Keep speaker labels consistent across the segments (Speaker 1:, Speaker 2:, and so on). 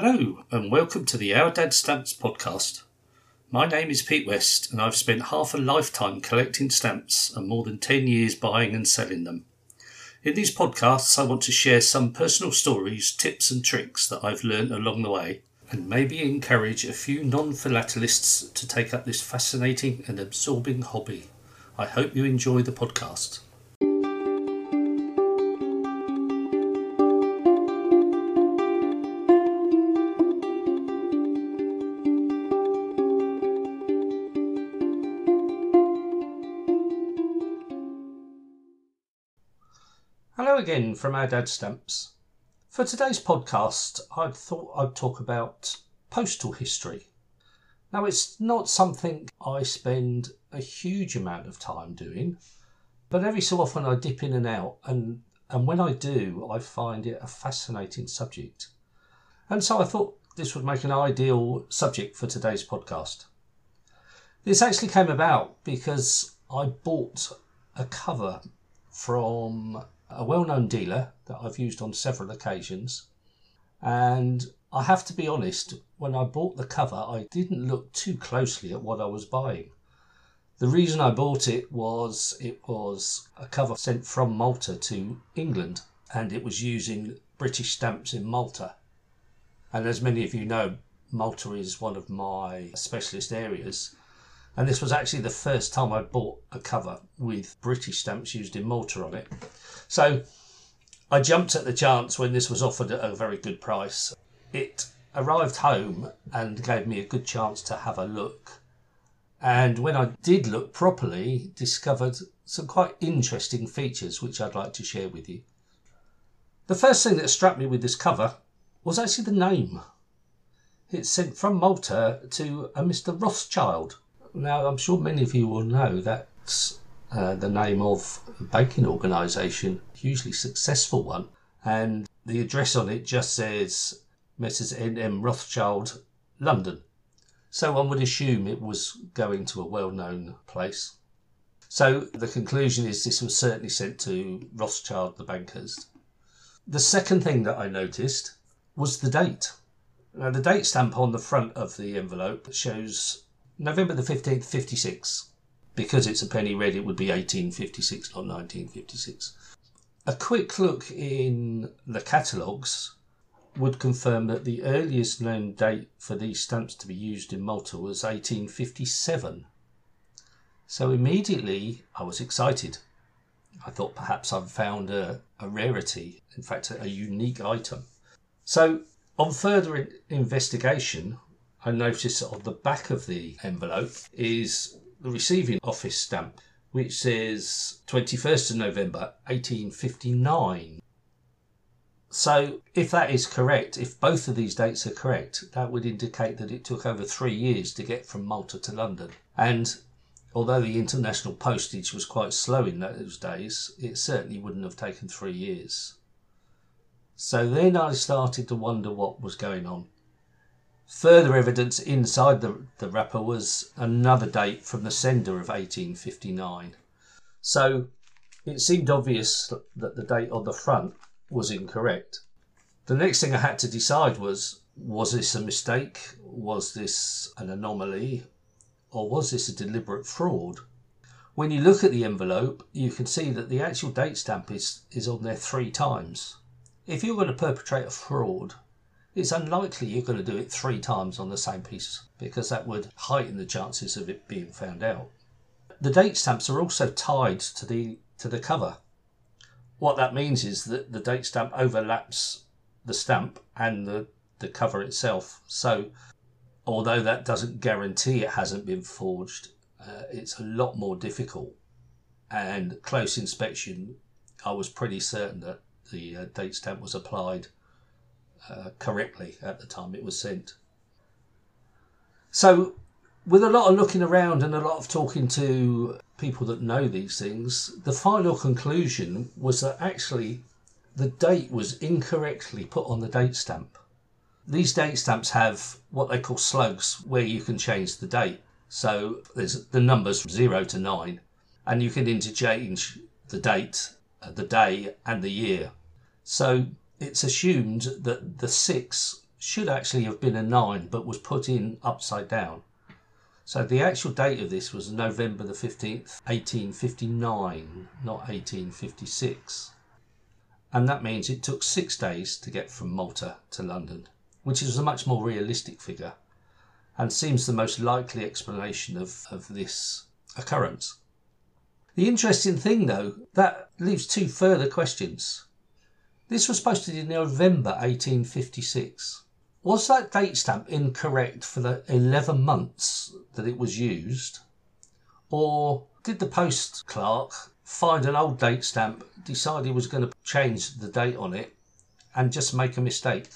Speaker 1: Hello, and welcome to the Our Dad Stamps podcast. My name is Pete West, and I've spent half a lifetime collecting stamps and more than 10 years buying and selling them. In these podcasts, I want to share some personal stories, tips, and tricks that I've learned along the way, and maybe encourage a few non philatelists to take up this fascinating and absorbing hobby. I hope you enjoy the podcast. Again from our dad stamps. For today's podcast, I thought I'd talk about postal history. Now, it's not something I spend a huge amount of time doing, but every so often I dip in and out, and, and when I do, I find it a fascinating subject. And so I thought this would make an ideal subject for today's podcast. This actually came about because I bought a cover from a well known dealer that I've used on several occasions. And I have to be honest, when I bought the cover, I didn't look too closely at what I was buying. The reason I bought it was it was a cover sent from Malta to England and it was using British stamps in Malta. And as many of you know, Malta is one of my specialist areas. And this was actually the first time I bought a cover with British stamps used in Malta on it. So I jumped at the chance when this was offered at a very good price. It arrived home and gave me a good chance to have a look. And when I did look properly, discovered some quite interesting features which I'd like to share with you. The first thing that struck me with this cover was actually the name. It's sent from Malta to a Mr. Rothschild. Now, I'm sure many of you will know that's uh, the name of a banking organisation, hugely successful one, and the address on it just says Messrs. N.M. Rothschild, London. So one would assume it was going to a well known place. So the conclusion is this was certainly sent to Rothschild, the bankers. The second thing that I noticed was the date. Now, the date stamp on the front of the envelope shows November the 15th, 56. Because it's a penny red, it would be 1856, not 1956. A quick look in the catalogues would confirm that the earliest known date for these stamps to be used in Malta was 1857. So immediately I was excited. I thought perhaps I'd found a, a rarity, in fact, a, a unique item. So, on further investigation, Noticed that on the back of the envelope is the receiving office stamp, which says 21st of November 1859. So, if that is correct, if both of these dates are correct, that would indicate that it took over three years to get from Malta to London. And although the international postage was quite slow in those days, it certainly wouldn't have taken three years. So then I started to wonder what was going on. Further evidence inside the, the wrapper was another date from the sender of 1859. So it seemed obvious that the date on the front was incorrect. The next thing I had to decide was was this a mistake? Was this an anomaly? Or was this a deliberate fraud? When you look at the envelope, you can see that the actual date stamp is, is on there three times. If you're going to perpetrate a fraud, it's unlikely you're going to do it three times on the same piece because that would heighten the chances of it being found out. The date stamps are also tied to the to the cover. What that means is that the date stamp overlaps the stamp and the, the cover itself. So although that doesn't guarantee it hasn't been forged, uh, it's a lot more difficult. And close inspection, I was pretty certain that the uh, date stamp was applied uh, correctly at the time it was sent. So, with a lot of looking around and a lot of talking to people that know these things, the final conclusion was that actually the date was incorrectly put on the date stamp. These date stamps have what they call slugs where you can change the date. So there's the numbers from 0 to 9 and you can interchange the date, uh, the day and the year. So it's assumed that the six should actually have been a 9 but was put in upside down. So the actual date of this was November the 15th, 1859, not 1856. And that means it took six days to get from Malta to London, which is a much more realistic figure and seems the most likely explanation of, of this occurrence. The interesting thing, though, that leaves two further questions. This was posted in November 1856. Was that date stamp incorrect for the 11 months that it was used? Or did the post clerk find an old date stamp, decide he was going to change the date on it, and just make a mistake?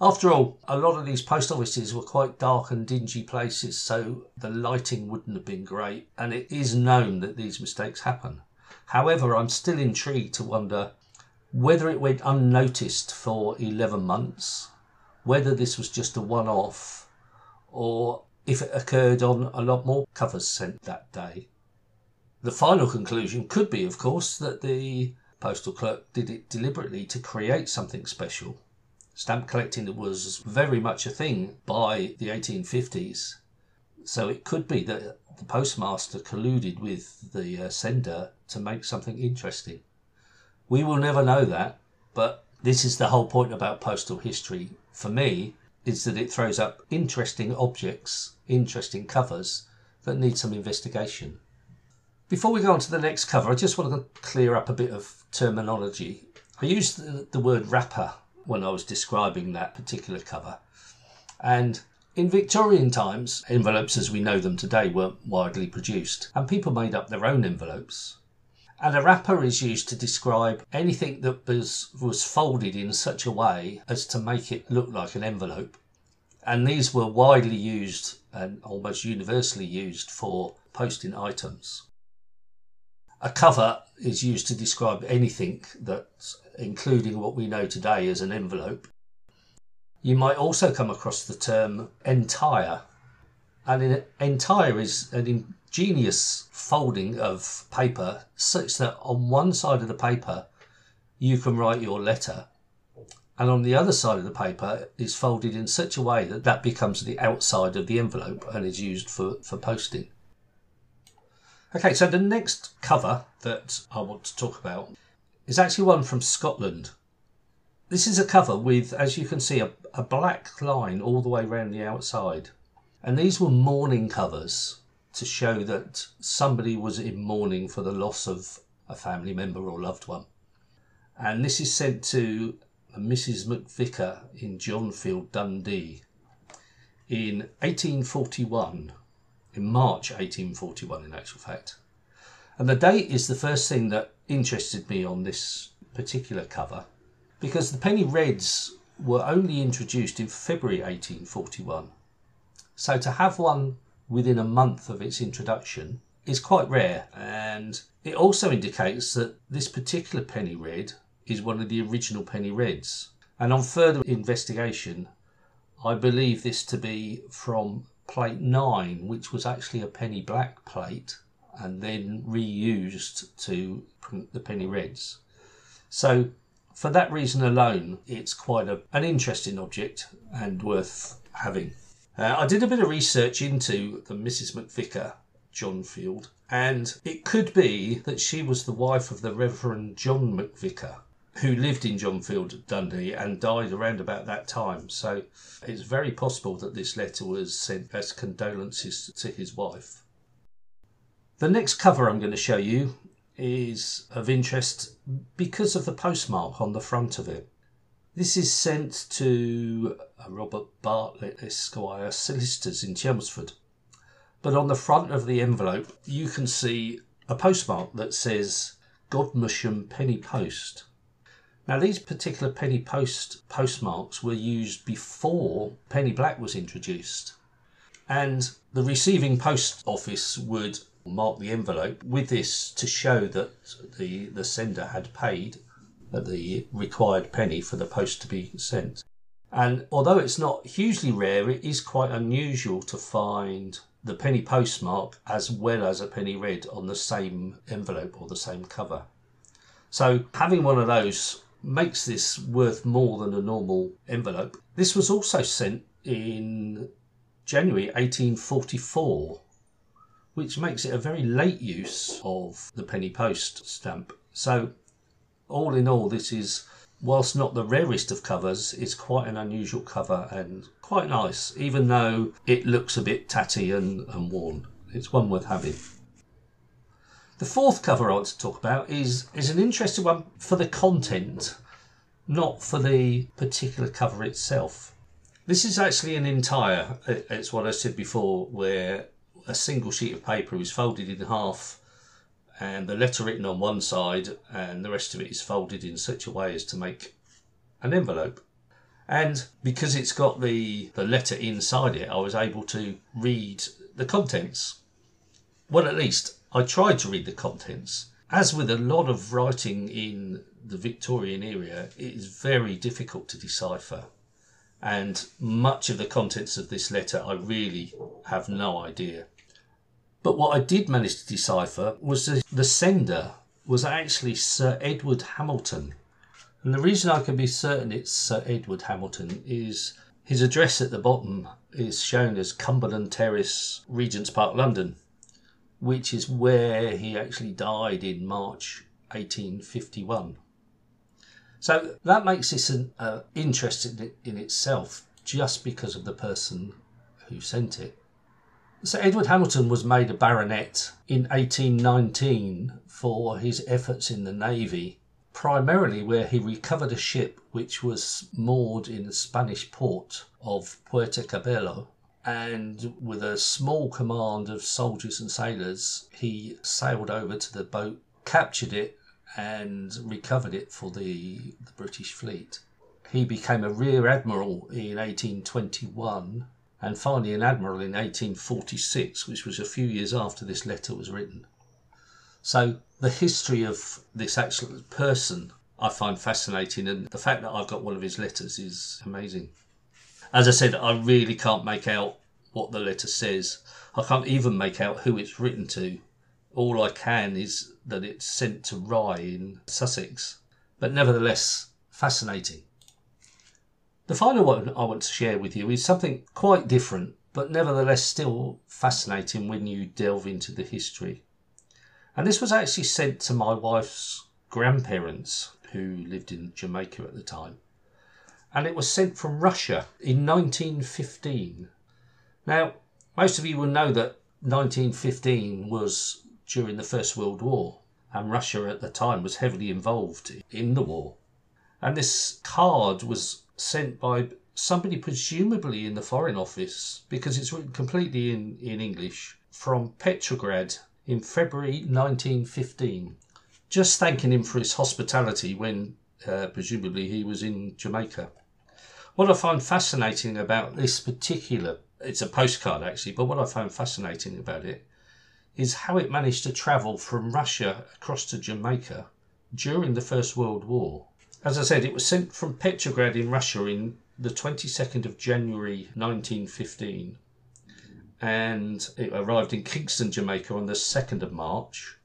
Speaker 1: After all, a lot of these post offices were quite dark and dingy places, so the lighting wouldn't have been great, and it is known that these mistakes happen. However, I'm still intrigued to wonder whether it went unnoticed for 11 months, whether this was just a one off, or if it occurred on a lot more covers sent that day. The final conclusion could be, of course, that the postal clerk did it deliberately to create something special Stamp collecting was very much a thing by the 1850s. So it could be that the postmaster colluded with the uh, sender to make something interesting. We will never know that, but this is the whole point about postal history for me is that it throws up interesting objects, interesting covers that need some investigation. Before we go on to the next cover, I just want to clear up a bit of terminology. I used the, the word wrapper when I was describing that particular cover. And in Victorian times, envelopes as we know them today weren't widely produced, and people made up their own envelopes. And a wrapper is used to describe anything that was, was folded in such a way as to make it look like an envelope. And these were widely used and almost universally used for posting items. A cover is used to describe anything that including what we know today as an envelope. You might also come across the term entire, and an entire is an ingenious folding of paper such that on one side of the paper you can write your letter, and on the other side of the paper is folded in such a way that that becomes the outside of the envelope and is used for, for posting. Okay, so the next cover that I want to talk about is actually one from Scotland. This is a cover with, as you can see, a, a black line all the way around the outside. And these were mourning covers to show that somebody was in mourning for the loss of a family member or loved one. And this is sent to Mrs. McVicker in Johnfield, Dundee in 1841, in March 1841, in actual fact. And the date is the first thing that interested me on this particular cover because the penny reds were only introduced in February 1841. So to have one within a month of its introduction is quite rare and it also indicates that this particular penny red is one of the original penny reds. And on further investigation, I believe this to be from plate 9, which was actually a penny black plate and then reused to print the penny reds. So, for that reason alone, it's quite a, an interesting object and worth having. Uh, I did a bit of research into the Mrs. McVicker Johnfield, and it could be that she was the wife of the Reverend John McVicker, who lived in Johnfield, Dundee, and died around about that time. So it's very possible that this letter was sent as condolences to his wife. The next cover I'm going to show you is of interest because of the postmark on the front of it. This is sent to uh, Robert Bartlett Esquire solicitors in Chelmsford. But on the front of the envelope, you can see a postmark that says Godmersham Penny Post. Now, these particular penny post postmarks were used before penny black was introduced, and the receiving post office would mark the envelope with this to show that the, the sender had paid the required penny for the post to be sent. And although it's not hugely rare, it is quite unusual to find the penny postmark as well as a penny red on the same envelope or the same cover. So having one of those makes this worth more than a normal envelope. This was also sent in January 1844, which makes it a very late use of the penny post stamp. So, all in all, this is, whilst not the rarest of covers, is quite an unusual cover and quite nice, even though it looks a bit tatty and, and worn. It's one worth having. The fourth cover I want to talk about is, is an interesting one for the content, not for the particular cover itself. This is actually an entire, it's what I said before, where a single sheet of paper is folded in half and the letter written on one side and the rest of it is folded in such a way as to make an envelope. And because it's got the, the letter inside it, I was able to read the contents. Well, at least I tried to read the contents. As with a lot of writing in the Victorian era, it is very difficult to decipher. And much of the contents of this letter, I really have no idea. But what I did manage to decipher was that the sender was actually Sir Edward Hamilton. And the reason I can be certain it's Sir Edward Hamilton is his address at the bottom is shown as Cumberland Terrace, Regent's Park, London which is where he actually died in March 1851. So that makes this an uh, interesting in itself, just because of the person who sent it. So Edward Hamilton was made a baronet in 1819 for his efforts in the navy, primarily where he recovered a ship which was moored in the Spanish port of Puerto Cabello and with a small command of soldiers and sailors, he sailed over to the boat, captured it, and recovered it for the, the British fleet. He became a rear admiral in 1821 and finally an admiral in 1846, which was a few years after this letter was written. So the history of this actual person I find fascinating, and the fact that I've got one of his letters is amazing as I said, I really can't make out what the letter says. I can't even make out who it's written to. All I can is that it's sent to Rye in Sussex, but nevertheless fascinating. The final one I want to share with you is something quite different, but nevertheless still fascinating when you delve into the history. And this was actually sent to my wife's grandparents, who lived in Jamaica at the time and it was sent from Russia in 1915. Now, most of you will know that 1915 was during the First World War, and Russia at the time was heavily involved in the war. And this card was sent by somebody presumably in the Foreign Office because it's written completely in, in English from Petrograd in February 1915, just thanking him for his hospitality when uh, presumably he was in Jamaica. What I find fascinating about this particular, it's a postcard actually, but what I find fascinating about it is how it managed to travel from Russia across to Jamaica during the First World War. As I said, it was sent from Petrograd in Russia in the 22nd of January 1915 and it arrived in Kingston, Jamaica on the 2nd of March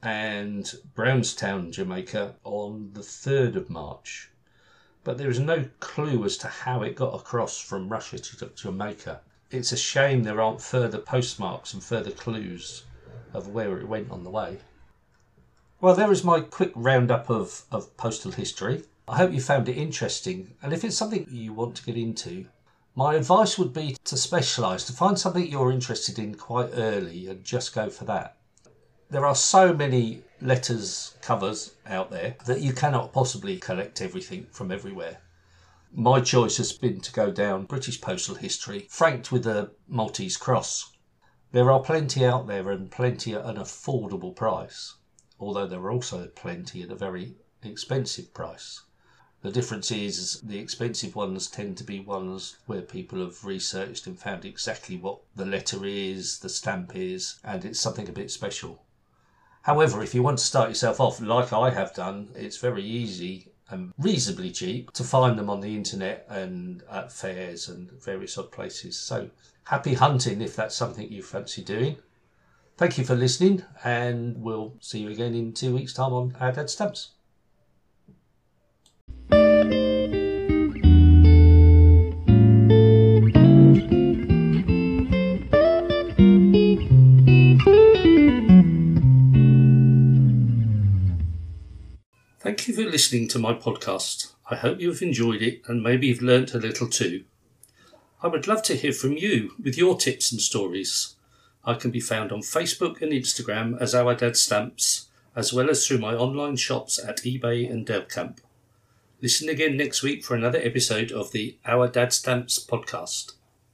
Speaker 1: and Brownstown, Jamaica on the 3rd of March but there is no clue as to how it got across from Russia to Jamaica. It's a shame there aren't further postmarks and further clues of where it went on the way. Well, there is my quick roundup of, of postal history. I hope you found it interesting, and if it's something you want to get into, my advice would be to specialise, to find something you're interested in quite early and just go for that. There are so many letters covers out there that you cannot possibly collect everything from everywhere. My choice has been to go down British postal history, franked with a Maltese cross. There are plenty out there and plenty at an affordable price, although there are also plenty at a very expensive price. The difference is the expensive ones tend to be ones where people have researched and found exactly what the letter is, the stamp is, and it's something a bit special. However, if you want to start yourself off like I have done, it's very easy and reasonably cheap to find them on the internet and at fairs and various odd places. So happy hunting if that's something you fancy doing. Thank you for listening, and we'll see you again in two weeks' time on Our Dad Stamps. Thank you for listening to my podcast. I hope you've enjoyed it and maybe you've learnt a little too. I would love to hear from you with your tips and stories. I can be found on Facebook and Instagram as Our Dad Stamps, as well as through my online shops at eBay and Delcamp. Listen again next week for another episode of the Our Dad Stamps podcast.